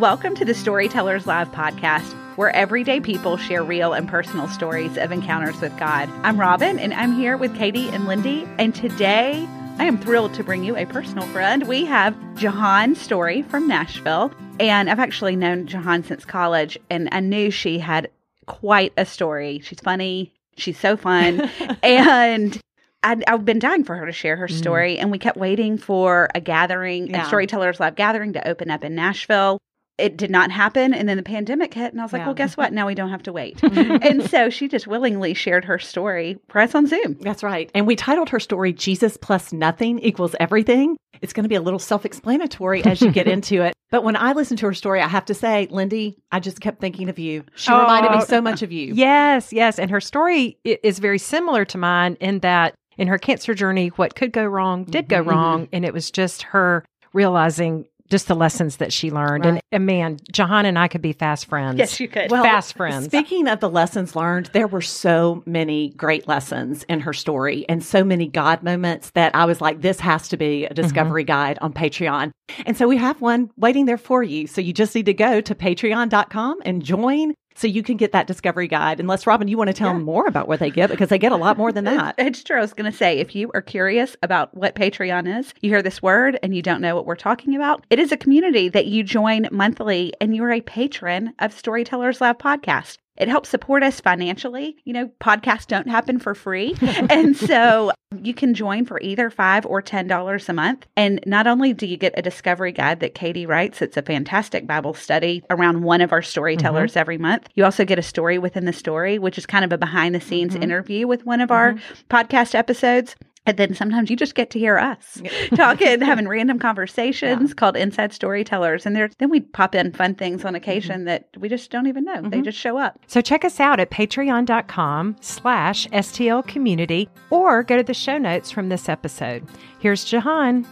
Welcome to the Storytellers Live podcast, where everyday people share real and personal stories of encounters with God. I'm Robin, and I'm here with Katie and Lindy. And today, I am thrilled to bring you a personal friend. We have Jahan Story from Nashville. And I've actually known Jahan since college, and I knew she had quite a story. She's funny, she's so fun. and I'd, I've been dying for her to share her Mm. story, and we kept waiting for a gathering, Yeah. a Storytellers Live gathering to open up in Nashville. It did not happen, and then the pandemic hit, and I was like, Yeah. "Well, guess what? Now we don't have to wait." and so she just willingly shared her story for us on Zoom. That's right. And we titled her story Jesus plus nothing equals everything. It's going to be a little self explanatory as you get into it. But when I listened to her story, I have to say, Lindy, I just kept thinking of you. She reminded me Oh. so much of you. Yes, yes. And her story is very similar to mine in that in her cancer journey, what could go wrong did go Mhm. wrong. And it was just her realizing just the lessons that she learned. And, Right. and man, Jahan and I could be fast friends. Yes, you could. Well, fast friends. Speaking of the lessons learned, there were so many great lessons in her story and so many God moments that I was like, this has to be a mm-hmm. discovery guide on Patreon. And so we have one waiting there for you. So you just need to go to patreon.com and join so you can get that discovery guide. Unless, Robin, you want to tell Yeah. them more about what they get because they get a lot more than that. It's true. I was going to say, if you are curious about what Patreon is, you hear this word and you don't know what we're talking about, it is a community that you join monthly and you're a patron of Storytellers Live podcast. It helps support us financially. You know, podcasts don't happen for free. and so you can join for either five or ten dollars a month. And not only do you get a discovery guide that Katie writes, it's a fantastic Bible study around one of our storytellers every month. You also get a story within the story, which is kind of a behind the scenes Mhm. interview with one of our podcast episodes. And then sometimes you just get to hear us talking, having random conversations called Inside Storytellers. And there, then we pop in fun things on occasion that we just don't even know. They Mhm. just show up. So check us out at patreon.com slash STL community or go to the show notes from this episode. Here's Jahan.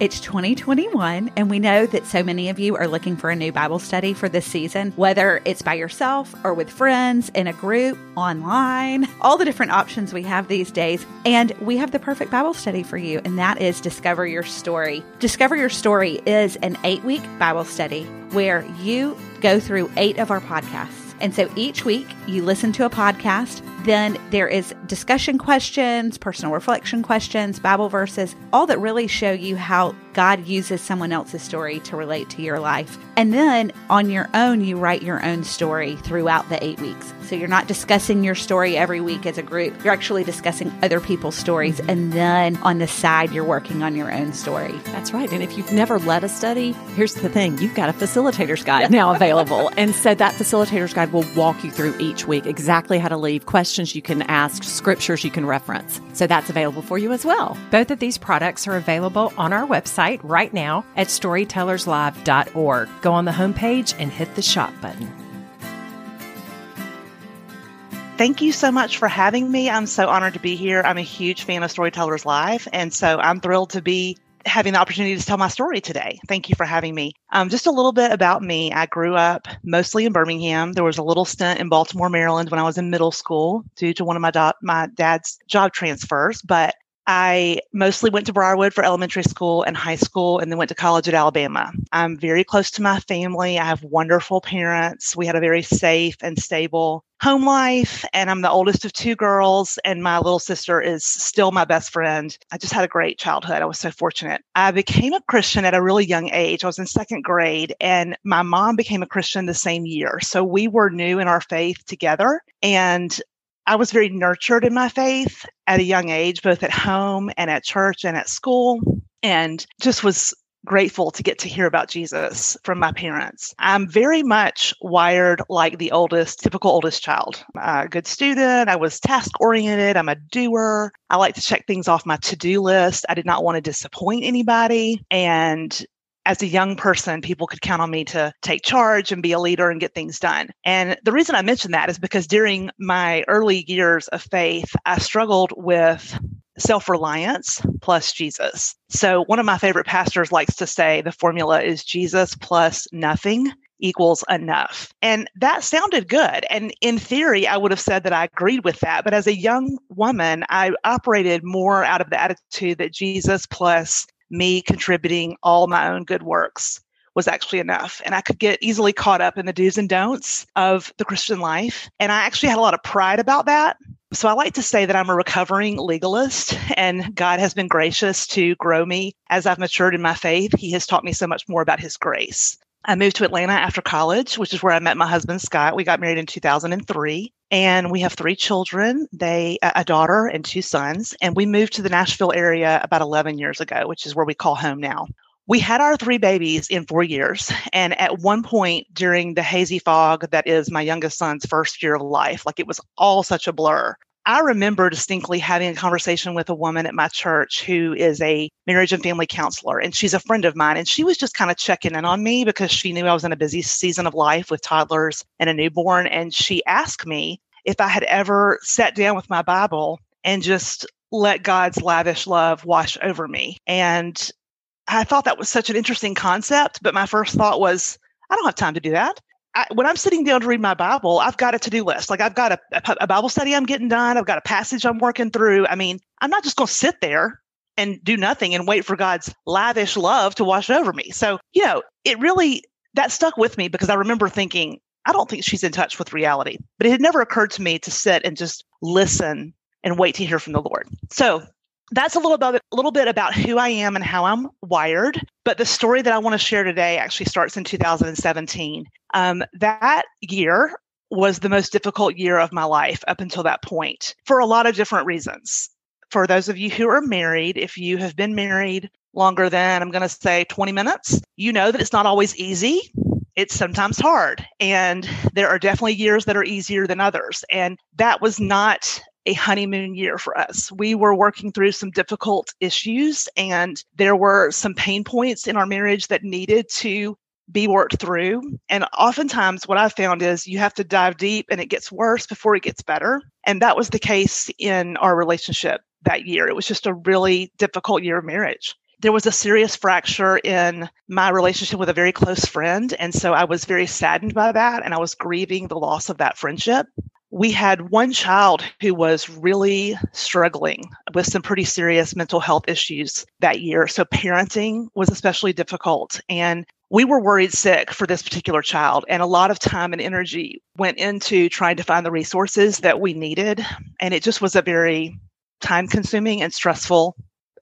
It's 2021, and we know that so many of you are looking for a new Bible study for this season, whether it's by yourself or with friends, in a group, online, all the different options we have these days. And we have the perfect Bible study for you, and that is Discover Your Story. Discover Your Story is an eight week Bible study where you go through eight of our podcasts. And so each week you listen to a podcast, then there is discussion questions, personal reflection questions, Bible verses, all that really show you how God uses someone else's story to relate to your life. And then on your own, you write your own story throughout the eight weeks. So you're not discussing your story every week as a group. You're actually discussing other people's stories. And then on the side, you're working on your own story. That's right. And if you've never led a study, here's the thing you've got a facilitator's guide now available. And so that facilitator's guide will walk you through each week exactly how to leave questions you can ask, scriptures you can reference. So that's available for you as well. Both of these products are available on our website right now at storytellerslive.org. Go on the homepage and hit the shop button. Thank you so much for having me. I'm so honored to be here. I'm a huge fan of Storytellers Live, and so I'm thrilled to be having the opportunity to tell my story today. Thank you for having me. Um, just a little bit about me. I grew up mostly in Birmingham. There was a little stint in Baltimore, Maryland when I was in middle school due to one of my, do- my dad's job transfers, but I mostly went to Briarwood for elementary school and high school, and then went to college at Alabama. I'm very close to my family. I have wonderful parents. We had a very safe and stable home life, and I'm the oldest of two girls, and my little sister is still my best friend. I just had a great childhood. I was so fortunate. I became a Christian at a really young age. I was in second grade, and my mom became a Christian the same year. So we were new in our faith together. And I was very nurtured in my faith at a young age, both at home and at church and at school, and just was grateful to get to hear about Jesus from my parents. I'm very much wired like the oldest, typical oldest child. I'm a good student. I was task oriented. I'm a doer. I like to check things off my to do list. I did not want to disappoint anybody. And as a young person, people could count on me to take charge and be a leader and get things done. And the reason I mention that is because during my early years of faith, I struggled with self reliance plus Jesus. So, one of my favorite pastors likes to say the formula is Jesus plus nothing equals enough. And that sounded good. And in theory, I would have said that I agreed with that. But as a young woman, I operated more out of the attitude that Jesus plus me contributing all my own good works was actually enough. And I could get easily caught up in the do's and don'ts of the Christian life. And I actually had a lot of pride about that. So I like to say that I'm a recovering legalist, and God has been gracious to grow me as I've matured in my faith. He has taught me so much more about His grace. I moved to Atlanta after college, which is where I met my husband Scott. We got married in 2003 and we have three children, they a daughter and two sons, and we moved to the Nashville area about 11 years ago, which is where we call home now we had our three babies in four years. And at one point during the hazy fog that is my youngest son's first year of life, like it was all such a blur. I remember distinctly having a conversation with a woman at my church who is a marriage and family counselor, and she's a friend of mine. And she was just kind of checking in on me because she knew I was in a busy season of life with toddlers and a newborn. And she asked me if I had ever sat down with my Bible and just let God's lavish love wash over me. And I thought that was such an interesting concept, but my first thought was, I don't have time to do that. I, when I'm sitting down to read my Bible, I've got a to do list. Like I've got a, a, a Bible study I'm getting done. I've got a passage I'm working through. I mean, I'm not just going to sit there and do nothing and wait for God's lavish love to wash over me. So, you know, it really, that stuck with me because I remember thinking, I don't think she's in touch with reality. But it had never occurred to me to sit and just listen and wait to hear from the Lord. So that's a little bit a little bit about who I am and how I'm wired. But the story that I want to share today actually starts in 2017. Um, that year was the most difficult year of my life up until that point for a lot of different reasons. For those of you who are married, if you have been married longer than I'm going to say 20 minutes, you know that it's not always easy. It's sometimes hard. And there are definitely years that are easier than others. And that was not a honeymoon year for us. We were working through some difficult issues and there were some pain points in our marriage that needed to be worked through. And oftentimes, what I found is you have to dive deep and it gets worse before it gets better. And that was the case in our relationship that year. It was just a really difficult year of marriage. There was a serious fracture in my relationship with a very close friend. And so I was very saddened by that. And I was grieving the loss of that friendship we had one child who was really struggling with some pretty serious mental health issues that year. So parenting was especially difficult. And we were worried sick for this particular child. And a lot of time and energy went into trying to find the resources that we needed. And it just was a very time consuming and stressful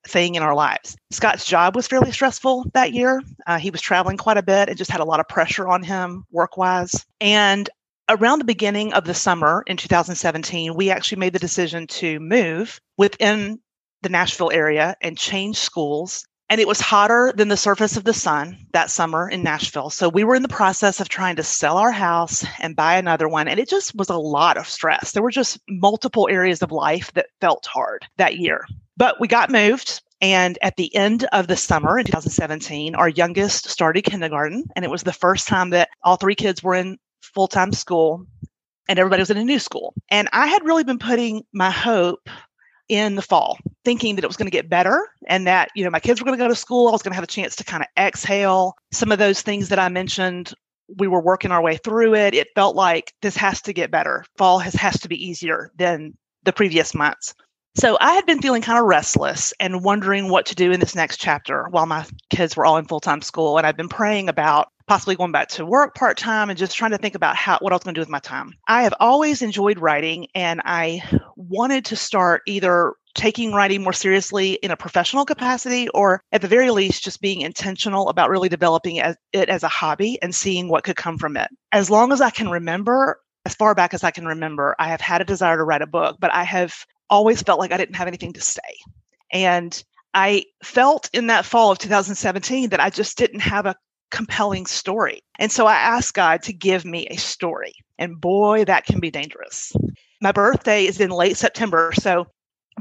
thing in our lives. Scott's job was fairly stressful that year. Uh, he was traveling quite a bit and just had a lot of pressure on him work wise. And around the beginning of the summer in 2017, we actually made the decision to move within the Nashville area and change schools. And it was hotter than the surface of the sun that summer in Nashville. So we were in the process of trying to sell our house and buy another one. And it just was a lot of stress. There were just multiple areas of life that felt hard that year. But we got moved. And at the end of the summer in 2017, our youngest started kindergarten. And it was the first time that all three kids were in full time school and everybody was in a new school. And I had really been putting my hope in the fall, thinking that it was going to get better and that, you know, my kids were going to go to school. I was going to have a chance to kind of exhale some of those things that I mentioned. We were working our way through it. It felt like this has to get better. Fall has, has to be easier than the previous months. So I had been feeling kind of restless and wondering what to do in this next chapter while my kids were all in full time school. And I've been praying about possibly going back to work part time and just trying to think about how what I was going to do with my time. I have always enjoyed writing and I wanted to start either taking writing more seriously in a professional capacity or at the very least just being intentional about really developing it as a hobby and seeing what could come from it. As long as I can remember, as far back as I can remember, I have had a desire to write a book, but I have always felt like I didn't have anything to say. And I felt in that fall of 2017 that I just didn't have a compelling story. And so I asked God to give me a story. And boy, that can be dangerous. My birthday is in late September. So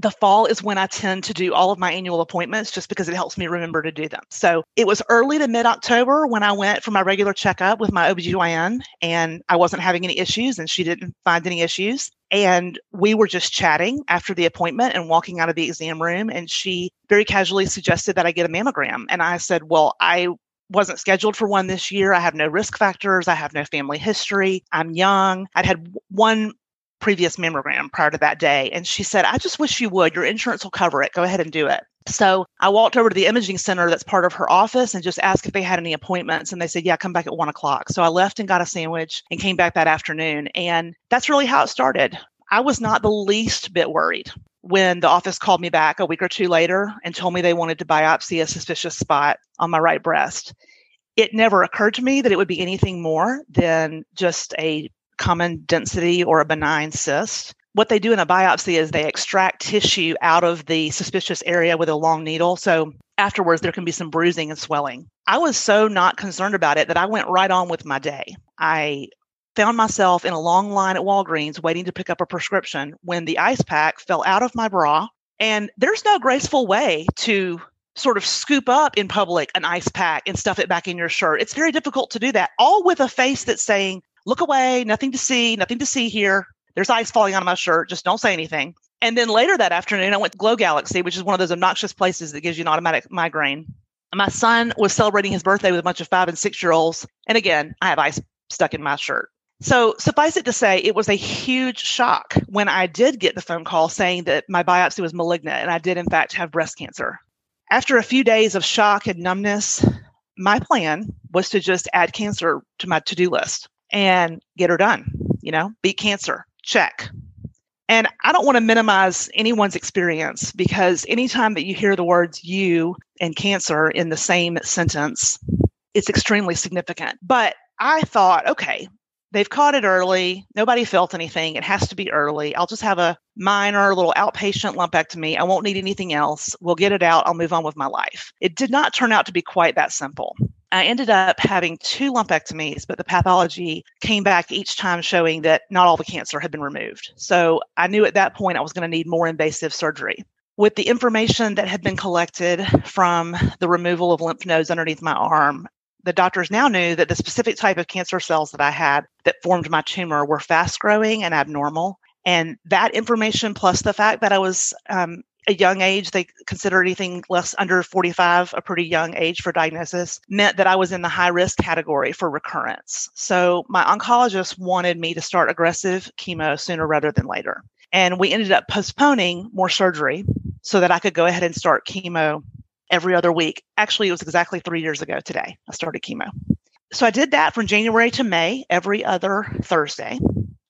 the fall is when I tend to do all of my annual appointments just because it helps me remember to do them. So it was early to mid October when I went for my regular checkup with my OBGYN and I wasn't having any issues and she didn't find any issues. And we were just chatting after the appointment and walking out of the exam room. And she very casually suggested that I get a mammogram. And I said, Well, I wasn't scheduled for one this year. I have no risk factors. I have no family history. I'm young. I'd had one previous mammogram prior to that day. And she said, I just wish you would. Your insurance will cover it. Go ahead and do it. So I walked over to the imaging center that's part of her office and just asked if they had any appointments. And they said, yeah, come back at one o'clock. So I left and got a sandwich and came back that afternoon. And that's really how it started. I was not the least bit worried when the office called me back a week or two later and told me they wanted to biopsy a suspicious spot on my right breast. It never occurred to me that it would be anything more than just a common density or a benign cyst what they do in a biopsy is they extract tissue out of the suspicious area with a long needle. So afterwards, there can be some bruising and swelling. I was so not concerned about it that I went right on with my day. I found myself in a long line at Walgreens waiting to pick up a prescription when the ice pack fell out of my bra. And there's no graceful way to sort of scoop up in public an ice pack and stuff it back in your shirt. It's very difficult to do that, all with a face that's saying, look away, nothing to see, nothing to see here. There's ice falling out of my shirt. Just don't say anything. And then later that afternoon, I went to Glow Galaxy, which is one of those obnoxious places that gives you an automatic migraine. My son was celebrating his birthday with a bunch of five and six year olds. And again, I have ice stuck in my shirt. So suffice it to say, it was a huge shock when I did get the phone call saying that my biopsy was malignant and I did, in fact, have breast cancer. After a few days of shock and numbness, my plan was to just add cancer to my to do list and get her done, you know, beat cancer check. And I don't want to minimize anyone's experience because anytime that you hear the words you and cancer in the same sentence, it's extremely significant. But I thought, okay, they've caught it early. Nobody felt anything. It has to be early. I'll just have a minor little outpatient lumpectomy. I won't need anything else. We'll get it out. I'll move on with my life. It did not turn out to be quite that simple. I ended up having two lumpectomies, but the pathology came back each time showing that not all the cancer had been removed. So I knew at that point I was going to need more invasive surgery. With the information that had been collected from the removal of lymph nodes underneath my arm, the doctors now knew that the specific type of cancer cells that I had that formed my tumor were fast growing and abnormal. And that information, plus the fact that I was um, a young age, they consider anything less under 45 a pretty young age for diagnosis, meant that I was in the high risk category for recurrence. So my oncologist wanted me to start aggressive chemo sooner rather than later. And we ended up postponing more surgery so that I could go ahead and start chemo every other week. Actually, it was exactly three years ago today. I started chemo. So I did that from January to May, every other Thursday.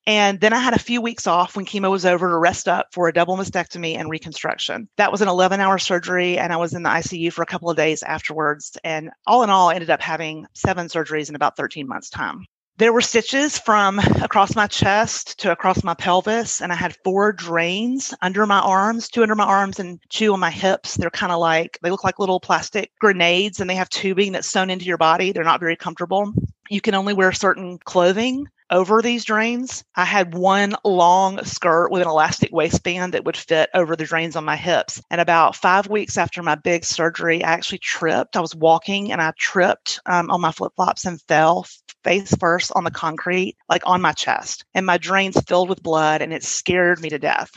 And then I had a few weeks off when chemo was over to rest up for a double mastectomy and reconstruction. That was an 11 hour surgery, and I was in the ICU for a couple of days afterwards. And all in all, I ended up having seven surgeries in about 13 months' time. There were stitches from across my chest to across my pelvis, and I had four drains under my arms, two under my arms and two on my hips. They're kind of like, they look like little plastic grenades, and they have tubing that's sewn into your body. They're not very comfortable. You can only wear certain clothing over these drains. I had one long skirt with an elastic waistband that would fit over the drains on my hips. And about five weeks after my big surgery, I actually tripped. I was walking and I tripped um, on my flip flops and fell face first on the concrete, like on my chest. And my drains filled with blood and it scared me to death.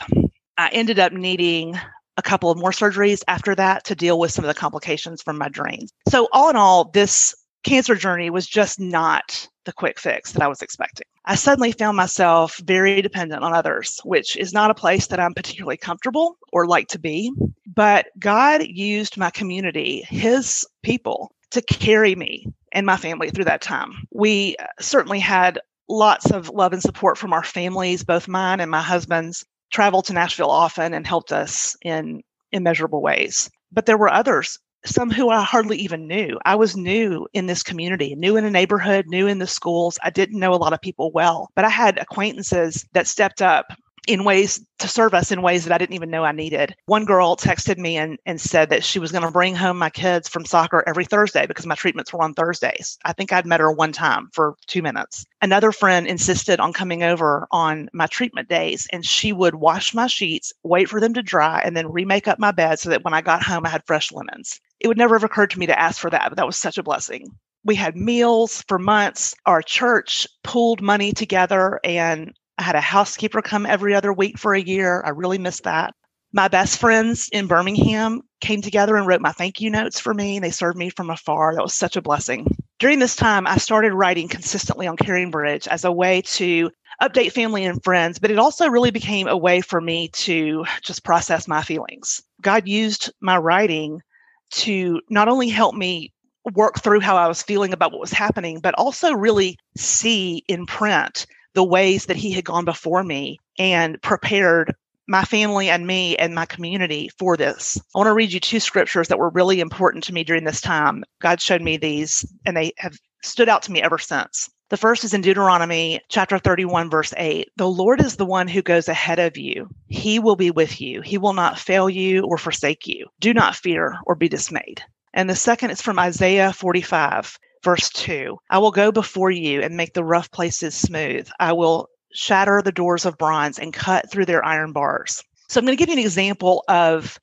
I ended up needing a couple of more surgeries after that to deal with some of the complications from my drains. So, all in all, this cancer journey was just not the quick fix that I was expecting. I suddenly found myself very dependent on others, which is not a place that I'm particularly comfortable or like to be. But God used my community, His people, to carry me and my family through that time. We uh, certainly had lots of love and support from our families, both mine and my husband's, traveled to Nashville often and helped us in immeasurable ways. But there were others some who I hardly even knew. I was new in this community, new in a neighborhood, new in the schools. I didn't know a lot of people well, but I had acquaintances that stepped up in ways to serve us in ways that I didn't even know I needed. One girl texted me and, and said that she was going to bring home my kids from soccer every Thursday because my treatments were on Thursdays. I think I'd met her one time for two minutes. Another friend insisted on coming over on my treatment days and she would wash my sheets, wait for them to dry, and then remake up my bed so that when I got home, I had fresh linens. It would never have occurred to me to ask for that, but that was such a blessing we had meals for months. Our church pooled money together and I had a housekeeper come every other week for a year. I really missed that. My best friends in Birmingham came together and wrote my thank you notes for me. They served me from afar. That was such a blessing. During this time, I started writing consistently on CaringBridge as a way to update family and friends, but it also really became a way for me to just process my feelings. God used my writing to not only help me work through how I was feeling about what was happening, but also really see in print the ways that He had gone before me and prepared my family and me and my community for this. I want to read you two scriptures that were really important to me during this time. God showed me these and they have stood out to me ever since. The first is in Deuteronomy chapter 31, verse 8. The Lord is the one who goes ahead of you. He will be with you. He will not fail you or forsake you. Do not fear or be dismayed. And the second is from Isaiah 45, verse 2. I will go before you and make the rough places smooth. I will shatter the doors of bronze and cut through their iron bars. So I'm going to give you an example of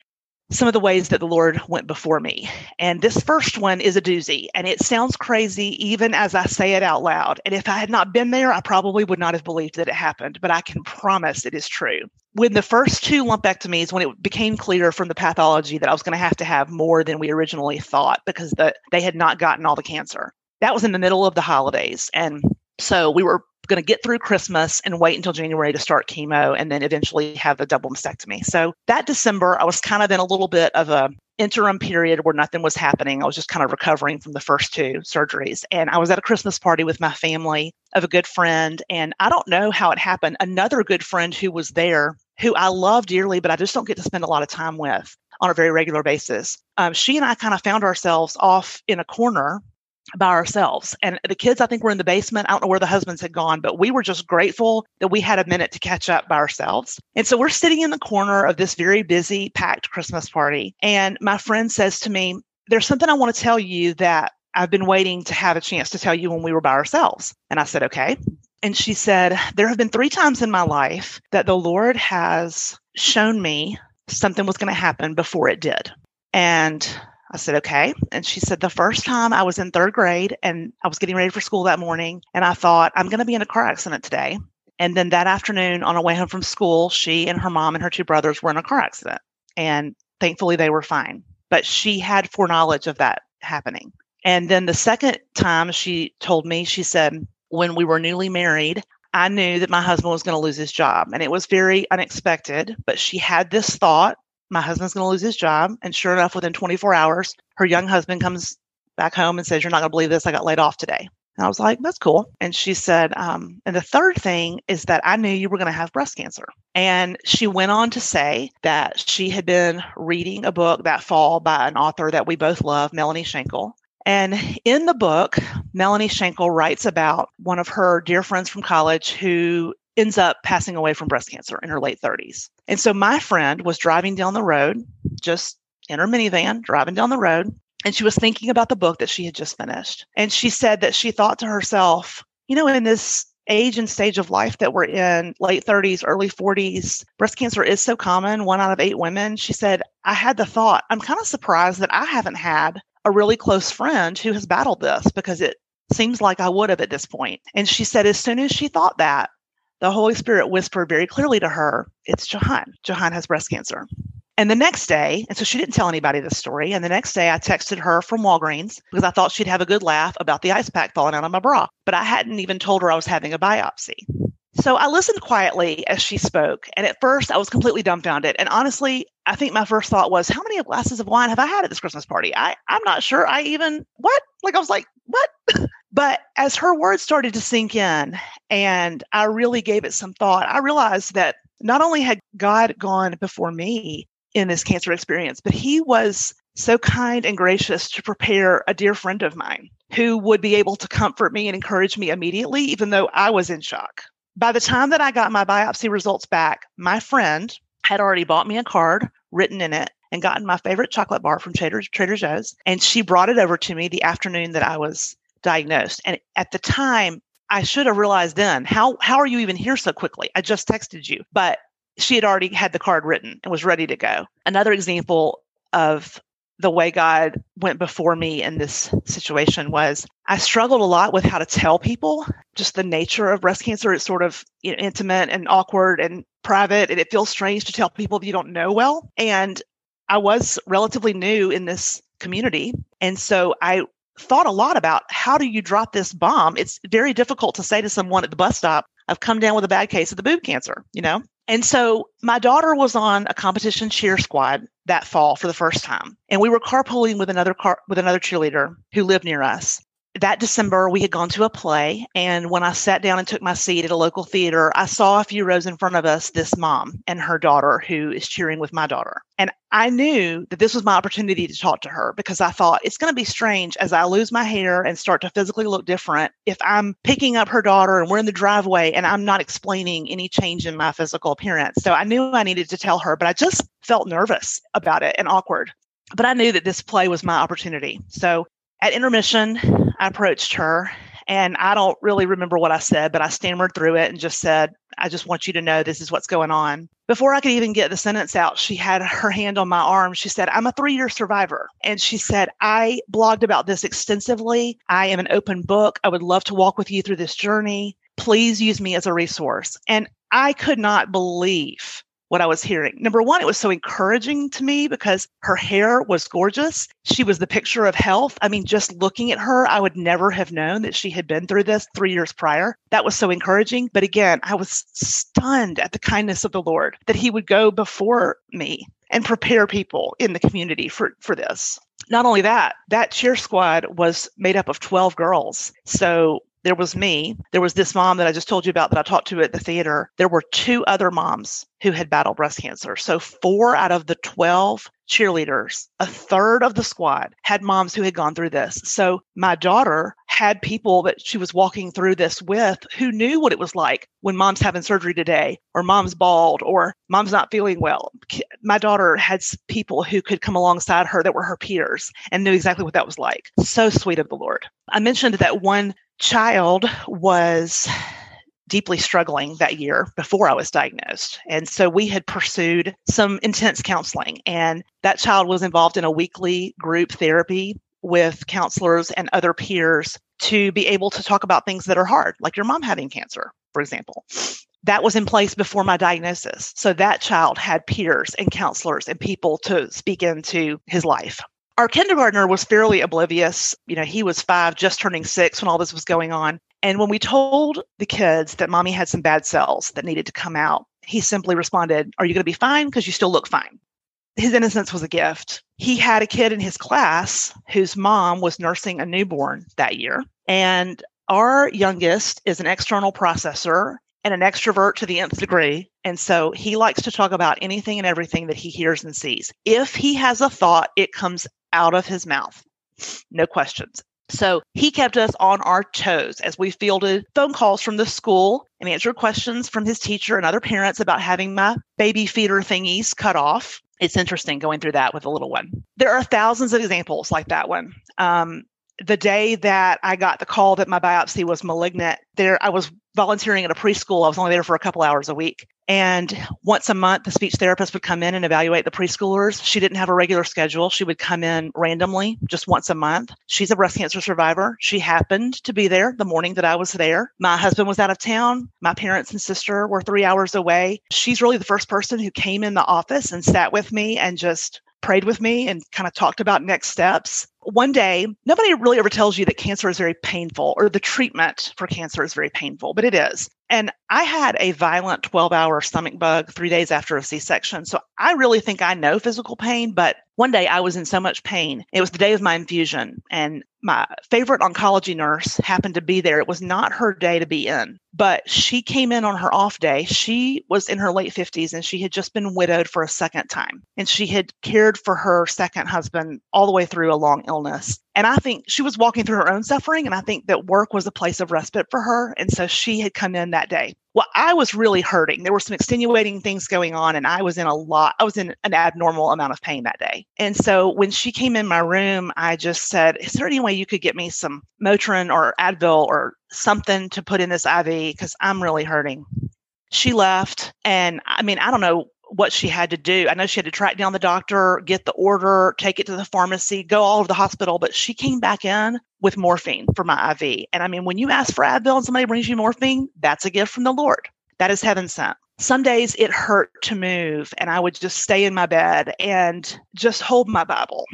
some of the ways that the Lord went before me. And this first one is a doozy, and it sounds crazy even as I say it out loud. And if I had not been there, I probably would not have believed that it happened, but I can promise it is true. When the first two lumpectomies, when it became clear from the pathology that I was going to have to have more than we originally thought because the, they had not gotten all the cancer, that was in the middle of the holidays. And so we were going to get through Christmas and wait until January to start chemo and then eventually have a double mastectomy. So that December, I was kind of in a little bit of a interim period where nothing was happening. I was just kind of recovering from the first two surgeries. And I was at a Christmas party with my family of a good friend. And I don't know how it happened. Another good friend who was there, who I love dearly, but I just don't get to spend a lot of time with on a very regular basis. Um, she and I kind of found ourselves off in a corner by ourselves. And the kids, I think, were in the basement. I don't know where the husbands had gone, but we were just grateful that we had a minute to catch up by ourselves. And so we're sitting in the corner of this very busy, packed Christmas party. And my friend says to me, There's something I want to tell you that I've been waiting to have a chance to tell you when we were by ourselves. And I said, Okay. And she said, There have been three times in my life that the Lord has shown me something was going to happen before it did. And I said, okay. And she said, the first time I was in third grade and I was getting ready for school that morning, and I thought, I'm going to be in a car accident today. And then that afternoon, on her way home from school, she and her mom and her two brothers were in a car accident. And thankfully, they were fine. But she had foreknowledge of that happening. And then the second time she told me, she said, when we were newly married, I knew that my husband was going to lose his job. And it was very unexpected, but she had this thought my husband's going to lose his job. And sure enough, within 24 hours, her young husband comes back home and says, You're not going to believe this. I got laid off today. And I was like, That's cool. And she said, um, And the third thing is that I knew you were going to have breast cancer. And she went on to say that she had been reading a book that fall by an author that we both love, Melanie Shankle. And in the book, Melanie Shankle writes about one of her dear friends from college who ends up passing away from breast cancer in her late 30s. And so my friend was driving down the road, just in her minivan, driving down the road, and she was thinking about the book that she had just finished. And she said that she thought to herself, you know, in this age and stage of life that we're in, late 30s, early 40s, breast cancer is so common, one out of eight women. She said, I had the thought, I'm kind of surprised that I haven't had a really close friend who has battled this because it seems like I would have at this point. And she said, as soon as she thought that, the Holy Spirit whispered very clearly to her, It's Jahan. Jahan has breast cancer. And the next day, and so she didn't tell anybody this story. And the next day, I texted her from Walgreens because I thought she'd have a good laugh about the ice pack falling out of my bra. But I hadn't even told her I was having a biopsy. So I listened quietly as she spoke. And at first, I was completely dumbfounded. And honestly, I think my first thought was, How many glasses of wine have I had at this Christmas party? I, I'm not sure I even, what? Like, I was like, What? But as her words started to sink in and I really gave it some thought, I realized that not only had God gone before me in this cancer experience, but he was so kind and gracious to prepare a dear friend of mine who would be able to comfort me and encourage me immediately, even though I was in shock. By the time that I got my biopsy results back, my friend had already bought me a card written in it and gotten my favorite chocolate bar from Trader, Trader Joe's. And she brought it over to me the afternoon that I was diagnosed. And at the time, I should have realized then how how are you even here so quickly? I just texted you, but she had already had the card written and was ready to go. Another example of the way God went before me in this situation was I struggled a lot with how to tell people just the nature of breast cancer. It's sort of you know, intimate and awkward and private, and it feels strange to tell people that you don't know well. And I was relatively new in this community. And so I thought a lot about how do you drop this bomb? It's very difficult to say to someone at the bus stop, I've come down with a bad case of the boob cancer, you know? And so my daughter was on a competition cheer squad that fall for the first time. And we were carpooling with another car with another cheerleader who lived near us that December, we had gone to a play. And when I sat down and took my seat at a local theater, I saw a few rows in front of us this mom and her daughter who is cheering with my daughter. And I knew that this was my opportunity to talk to her because I thought it's going to be strange as I lose my hair and start to physically look different if I'm picking up her daughter and we're in the driveway and I'm not explaining any change in my physical appearance. So I knew I needed to tell her, but I just felt nervous about it and awkward but I knew that this play was my opportunity. So at intermission, I approached her and I don't really remember what I said, but I stammered through it and just said, I just want you to know this is what's going on. Before I could even get the sentence out, she had her hand on my arm. She said, I'm a three year survivor. And she said, I blogged about this extensively. I am an open book. I would love to walk with you through this journey. Please use me as a resource. And I could not believe what I was hearing. Number one, it was so encouraging to me because her hair was gorgeous. She was the picture of health. I mean, just looking at her, I would never have known that she had been through this three years prior. That was so encouraging. But again, I was stunned at the kindness of the Lord that He would go before me and prepare people in the community for, for this. Not only that, that cheer squad was made up of 12 girls. So there was me. There was this mom that I just told you about that I talked to at the theater. There were two other moms who had battled breast cancer. So, four out of the 12 cheerleaders, a third of the squad had moms who had gone through this. So, my daughter had people that she was walking through this with who knew what it was like when mom's having surgery today, or mom's bald, or mom's not feeling well. My daughter had people who could come alongside her that were her peers and knew exactly what that was like. So sweet of the Lord. I mentioned that one child was deeply struggling that year before I was diagnosed. And so we had pursued some intense counseling, and that child was involved in a weekly group therapy with counselors and other peers to be able to talk about things that are hard, like your mom having cancer, for example. That was in place before my diagnosis. So that child had peers and counselors and people to speak into his life our kindergartner was fairly oblivious. You know, he was five, just turning six when all this was going on. And when we told the kids that mommy had some bad cells that needed to come out, he simply responded, Are you going to be fine? Because you still look fine. His innocence was a gift. He had a kid in his class whose mom was nursing a newborn that year. And our youngest is an external processor and an extrovert to the nth degree. And so he likes to talk about anything and everything that he hears and sees. If he has a thought, it comes out of his mouth. No questions. So he kept us on our toes as we fielded phone calls from the school and answered questions from his teacher and other parents about having my baby feeder thingies cut off. It's interesting going through that with a little one. There are thousands of examples like that one. Um, the day that I got the call that my biopsy was malignant, there I was volunteering at a preschool. I was only there for a couple hours a week. And once a month, the speech therapist would come in and evaluate the preschoolers. She didn't have a regular schedule. She would come in randomly, just once a month. She's a breast cancer survivor. She happened to be there the morning that I was there. My husband was out of town. My parents and sister were three hours away. She's really the first person who came in the office and sat with me and just prayed with me and kind of talked about next steps. One day, nobody really ever tells you that cancer is very painful or the treatment for cancer is very painful, but it is. And I had a violent 12 hour stomach bug three days after a C section. So I really think I know physical pain, but one day I was in so much pain. It was the day of my infusion, and my favorite oncology nurse happened to be there. It was not her day to be in, but she came in on her off day. She was in her late 50s and she had just been widowed for a second time. And she had cared for her second husband all the way through a long illness. And I think she was walking through her own suffering. And I think that work was a place of respite for her. And so she had come in that day. Well, I was really hurting. There were some extenuating things going on, and I was in a lot, I was in an abnormal amount of pain that day. And so when she came in my room, I just said, Is there any way you could get me some Motrin or Advil or something to put in this IV? Because I'm really hurting. She left. And I mean, I don't know what she had to do. I know she had to track down the doctor, get the order, take it to the pharmacy, go all over the hospital, but she came back in with morphine for my IV. And I mean, when you ask for Advil and somebody brings you morphine, that's a gift from the Lord. That is heaven sent. Some days it hurt to move, and I would just stay in my bed and just hold my Bible.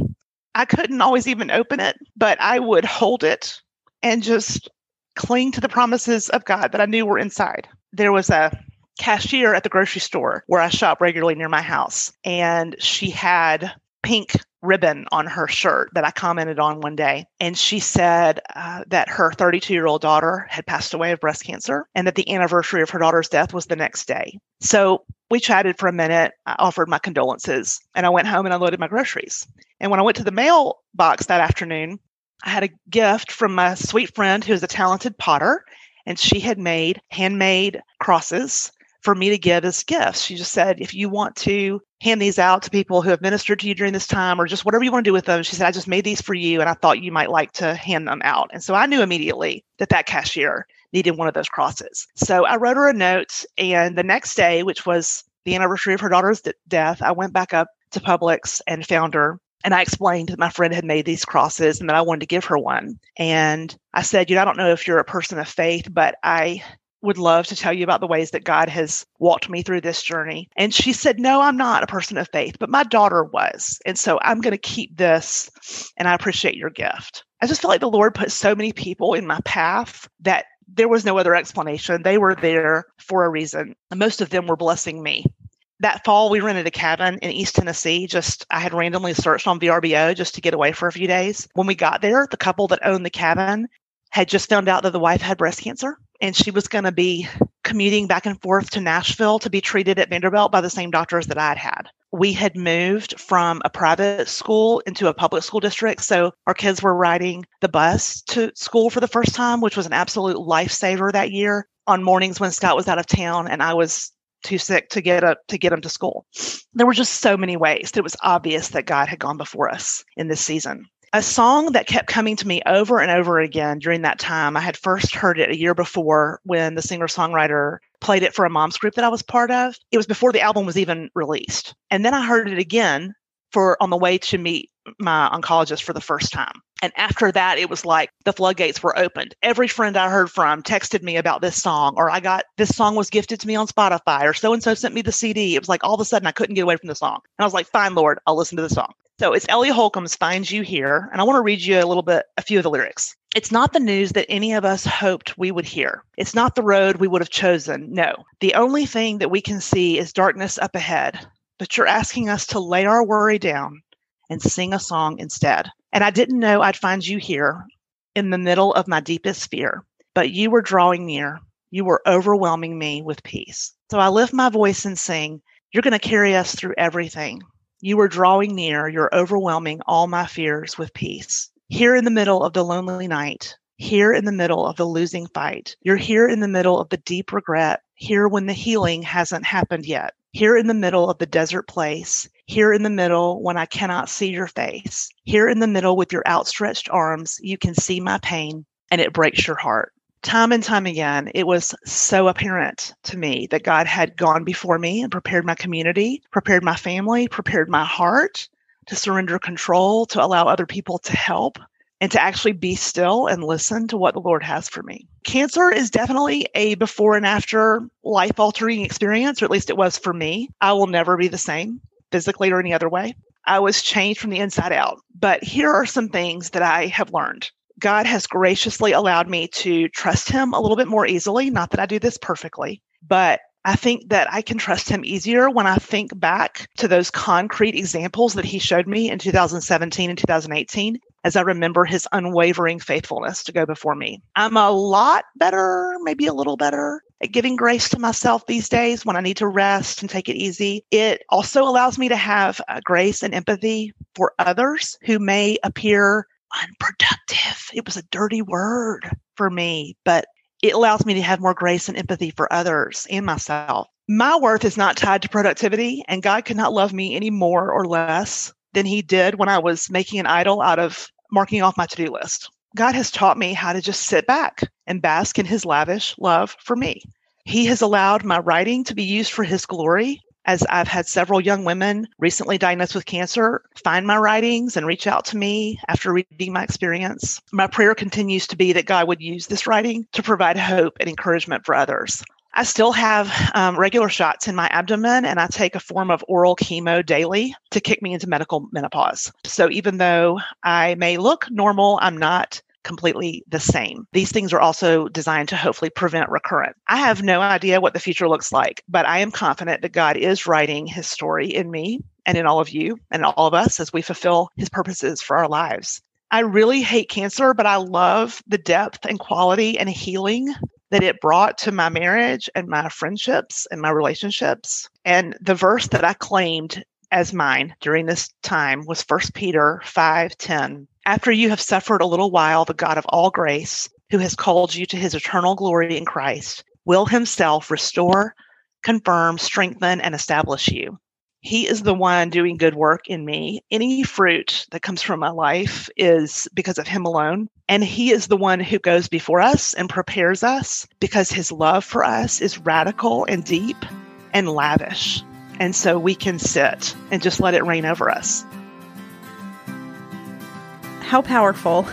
I couldn't always even open it, but I would hold it and just cling to the promises of God that I knew were inside. There was a cashier at the grocery store where I shop regularly near my house. And she had pink ribbon on her shirt that I commented on one day. And she said uh, that her 32 year old daughter had passed away of breast cancer and that the anniversary of her daughter's death was the next day. So we chatted for a minute. I offered my condolences and I went home and I loaded my groceries. And when I went to the mailbox that afternoon, I had a gift from my sweet friend who's a talented potter, and she had made handmade crosses for me to give as gifts. She just said, if you want to hand these out to people who have ministered to you during this time or just whatever you want to do with them, she said, I just made these for you and I thought you might like to hand them out. And so I knew immediately that that cashier needed one of those crosses. So I wrote her a note. And the next day, which was the anniversary of her daughter's d- death, I went back up to Publix and found her. And I explained that my friend had made these crosses and that I wanted to give her one. And I said, You know, I don't know if you're a person of faith, but I would love to tell you about the ways that God has walked me through this journey. And she said, No, I'm not a person of faith, but my daughter was. And so I'm going to keep this and I appreciate your gift. I just feel like the Lord put so many people in my path that there was no other explanation. They were there for a reason. Most of them were blessing me. That fall, we rented a cabin in East Tennessee. Just I had randomly searched on VRBO just to get away for a few days. When we got there, the couple that owned the cabin had just found out that the wife had breast cancer and she was going to be commuting back and forth to Nashville to be treated at Vanderbilt by the same doctors that I'd had. We had moved from a private school into a public school district. So our kids were riding the bus to school for the first time, which was an absolute lifesaver that year on mornings when Scott was out of town and I was too sick to get up to get him to school. There were just so many ways that it was obvious that God had gone before us in this season a song that kept coming to me over and over again during that time. I had first heard it a year before when the singer songwriter played it for a mom's group that I was part of. It was before the album was even released. And then I heard it again for on the way to meet my oncologist for the first time. And after that, it was like the floodgates were opened. Every friend I heard from texted me about this song, or I got this song was gifted to me on Spotify, or so and so sent me the CD. It was like all of a sudden I couldn't get away from the song. And I was like, fine, Lord, I'll listen to the song. So it's Ellie Holcomb's Find You Here. And I want to read you a little bit, a few of the lyrics. It's not the news that any of us hoped we would hear. It's not the road we would have chosen. No. The only thing that we can see is darkness up ahead. But you're asking us to lay our worry down and sing a song instead. And I didn't know I'd find you here in the middle of my deepest fear, but you were drawing near. You were overwhelming me with peace. So I lift my voice and sing, You're going to carry us through everything. You are drawing near. You're overwhelming all my fears with peace. Here in the middle of the lonely night, here in the middle of the losing fight, you're here in the middle of the deep regret, here when the healing hasn't happened yet, here in the middle of the desert place, here in the middle when I cannot see your face, here in the middle with your outstretched arms, you can see my pain and it breaks your heart time and time again, it was so apparent to me that God had gone before me and prepared my community, prepared my family, prepared my heart to surrender control, to allow other people to help, and to actually be still and listen to what the Lord has for me. Cancer is definitely a before and after life altering experience, or at least it was for me. I will never be the same physically or any other way. I was changed from the inside out. But here are some things that I have learned God has graciously allowed me to trust him a little bit more easily. Not that I do this perfectly, but I think that I can trust him easier when I think back to those concrete examples that he showed me in 2017 and 2018 as I remember his unwavering faithfulness to go before me. I'm a lot better, maybe a little better at giving grace to myself these days when I need to rest and take it easy. It also allows me to have uh, grace and empathy for others who may appear unproductive. It was a dirty word for me, but it allows me to have more grace and empathy for others and myself. My worth is not tied to productivity, and God could not love me any more or less than He did when I was making an idol out of marking off my to do list. God has taught me how to just sit back and bask in His lavish love for me. He has allowed my writing to be used for His glory as I've had several young women recently diagnosed with cancer find my writings and reach out to me after reading my experience. My prayer continues to be that God would use this writing to provide hope and encouragement for others. I still have um, regular shots in my abdomen, and I take a form of oral chemo daily to kick me into medical menopause. So even though I may look normal, I'm not completely the same. These things are also designed to hopefully prevent recurrence. I have no idea what the future looks like, but I am confident that God is writing his story in me and in all of you and all of us as we fulfill his purposes for our lives. I really hate cancer, but I love the depth and quality and healing that it brought to my marriage and my friendships and my relationships. And the verse that I claimed as mine during this time was 1 Peter 5:10. After you have suffered a little while, the God of all grace, who has called you to his eternal glory in Christ, will himself restore, confirm, strengthen, and establish you. He is the one doing good work in me. Any fruit that comes from my life is because of Him alone. And He is the one who goes before us and prepares us because His love for us is radical and deep and lavish. And so we can sit and just let it rain over us. How powerful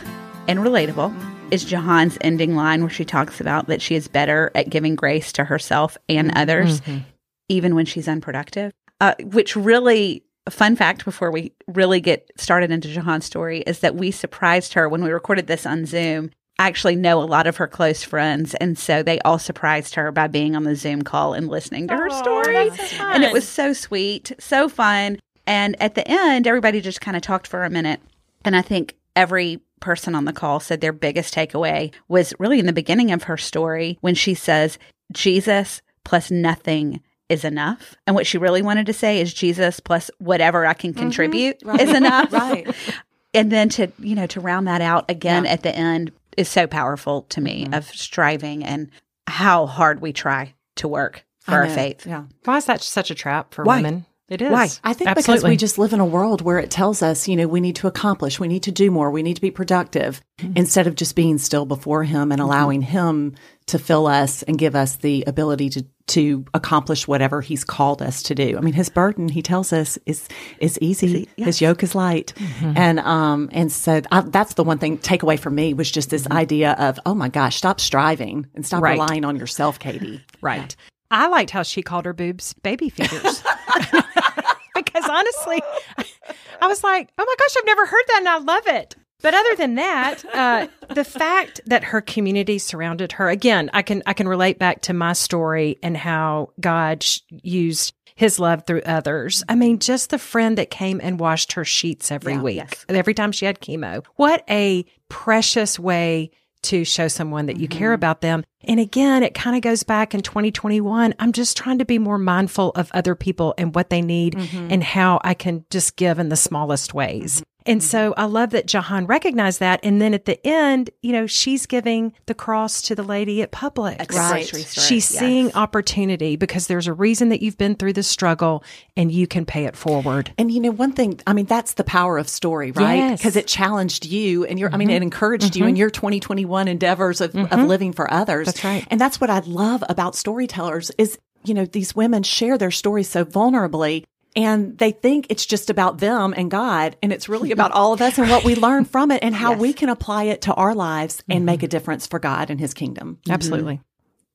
and relatable is Jahan's ending line where she talks about that she is better at giving grace to herself and others, Mhm. even when she's unproductive? Uh, which really, a fun fact before we really get started into Jahan's story is that we surprised her when we recorded this on Zoom. I actually know a lot of her close friends, and so they all surprised her by being on the Zoom call and listening to her story. And it was so sweet, so fun. And at the end, everybody just kind of talked for a minute. And I think every person on the call said their biggest takeaway was really in the beginning of her story when she says, Jesus plus nothing is enough. And what she really wanted to say is Jesus plus whatever I can mm-hmm. contribute Right. is enough. Right. And then to, you know, to round that out again Yeah. at the end is so powerful to me mm-hmm. of striving and how hard we try to work for our faith. Yeah. Why is that such a trap for Why? women? It is. Why? I think because we just live in a world where it tells us, you know, we need to accomplish, we need to do more, we need to be productive instead of just being still before him and allowing him to fill us and give us the ability to to accomplish whatever he's called us to do. I mean, his burden, he tells us, is is easy. His yoke is light, and um and so I, that's the one thing takeaway for me was just this idea of, oh my gosh, stop striving and stop Right. relying on yourself, Katie. Right. I liked how she called her boobs baby feeders. because honestly, I was like, oh my gosh, I've never heard that and I love it. But other than that, uh, the fact that her community surrounded her again, I can I can relate back to my story and how God sh- used His love through others. I mean, just the friend that came and washed her sheets every Yeah, week, yes. every time she had chemo. What a precious way to show someone that you care mm-hmm. about them. And again, it kind of goes back in 2021. I'm just trying to be more mindful of other people and what they need mm-hmm. and how I can just give in the smallest ways. And mm-hmm. so I love that Jahan recognized that. And then at the end, you know, she's giving the cross to the lady at Publix. At Right. store, She's yes. seeing opportunity because there's a reason that you've been through the struggle and you can pay it forward. And you know, one thing, I mean, that's the power of story, right? Yes. Because it challenged you and your, I mean, mm-hmm. it encouraged you in mm-hmm. your 2021 endeavors of, of living for others. That's right. And that's what I love about storytellers is, you know, these women share their stories so vulnerably and they think it's just about them and God. And it's really about all of us and what we learn from it and how we can apply it to our lives and mm-hmm. make a difference for God and his kingdom. Mm-hmm. Absolutely.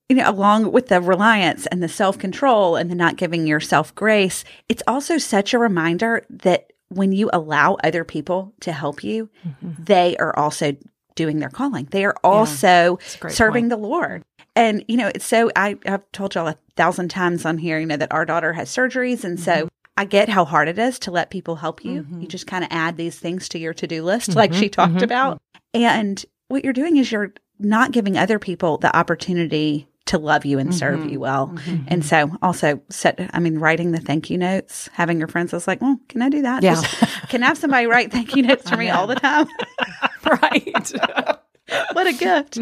you know, along with the reliance and the self control and the not giving yourself grace, it's also such a reminder that when you allow other people to help you, mm-hmm. they are also doing their calling. They are also a great serving point. the Lord. And, you know, it's so, I, I've told y'all a thousand times on here, you know, that our daughter has surgeries. And so I get how hard it is to let people help you. You mm-hmm. just kind of add these things to your to do list, like she mm-hmm. talked mm-hmm. about. And what you're doing is you're not giving other people the opportunity to love you and serve you well. And so also set, I mean, writing the thank you notes, having your friends, I was like, well, can I do that? Yeah. Just- can I have somebody write thank you notes for me all the time? Right. what a gift.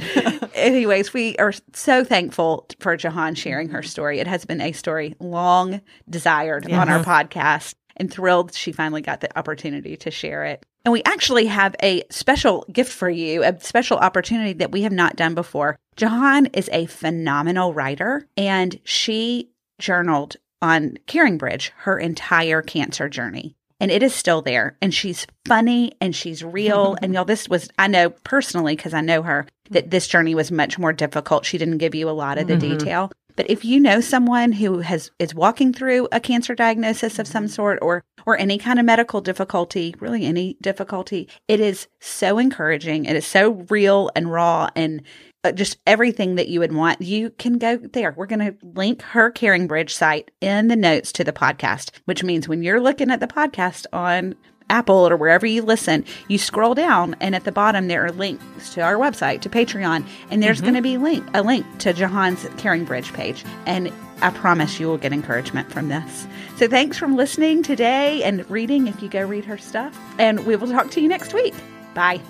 Anyways, we are so thankful for Jahan sharing her story. It has been a story long desired on our podcast and thrilled she finally got the opportunity to share it. And we actually have a special gift for you, a special opportunity that we have not done before. Jahan is a phenomenal writer and she journaled on CaringBridge her entire cancer journey. And it is still there. And she's funny and she's real. and y'all, this was, I know personally, because I know her, that this journey was much more difficult. She didn't give you a lot of the mm-hmm. detail, But if you know someone who has is walking through a cancer diagnosis of some sort or or any kind of medical difficulty, really any difficulty, it is so encouraging. It is so real and raw and just everything that you would want. You can go there. We're going to link her CaringBridge site in the notes to the podcast, which means when you're looking at the podcast on Apple or wherever you listen, you scroll down and at the bottom there are links to our website, to Patreon, and there's Mm-hmm. going to be link a link to Jahan's CaringBridge page. And I promise you will get encouragement from this. So thanks for listening today and reading if you go read her stuff. And we will talk to you next week. Bye.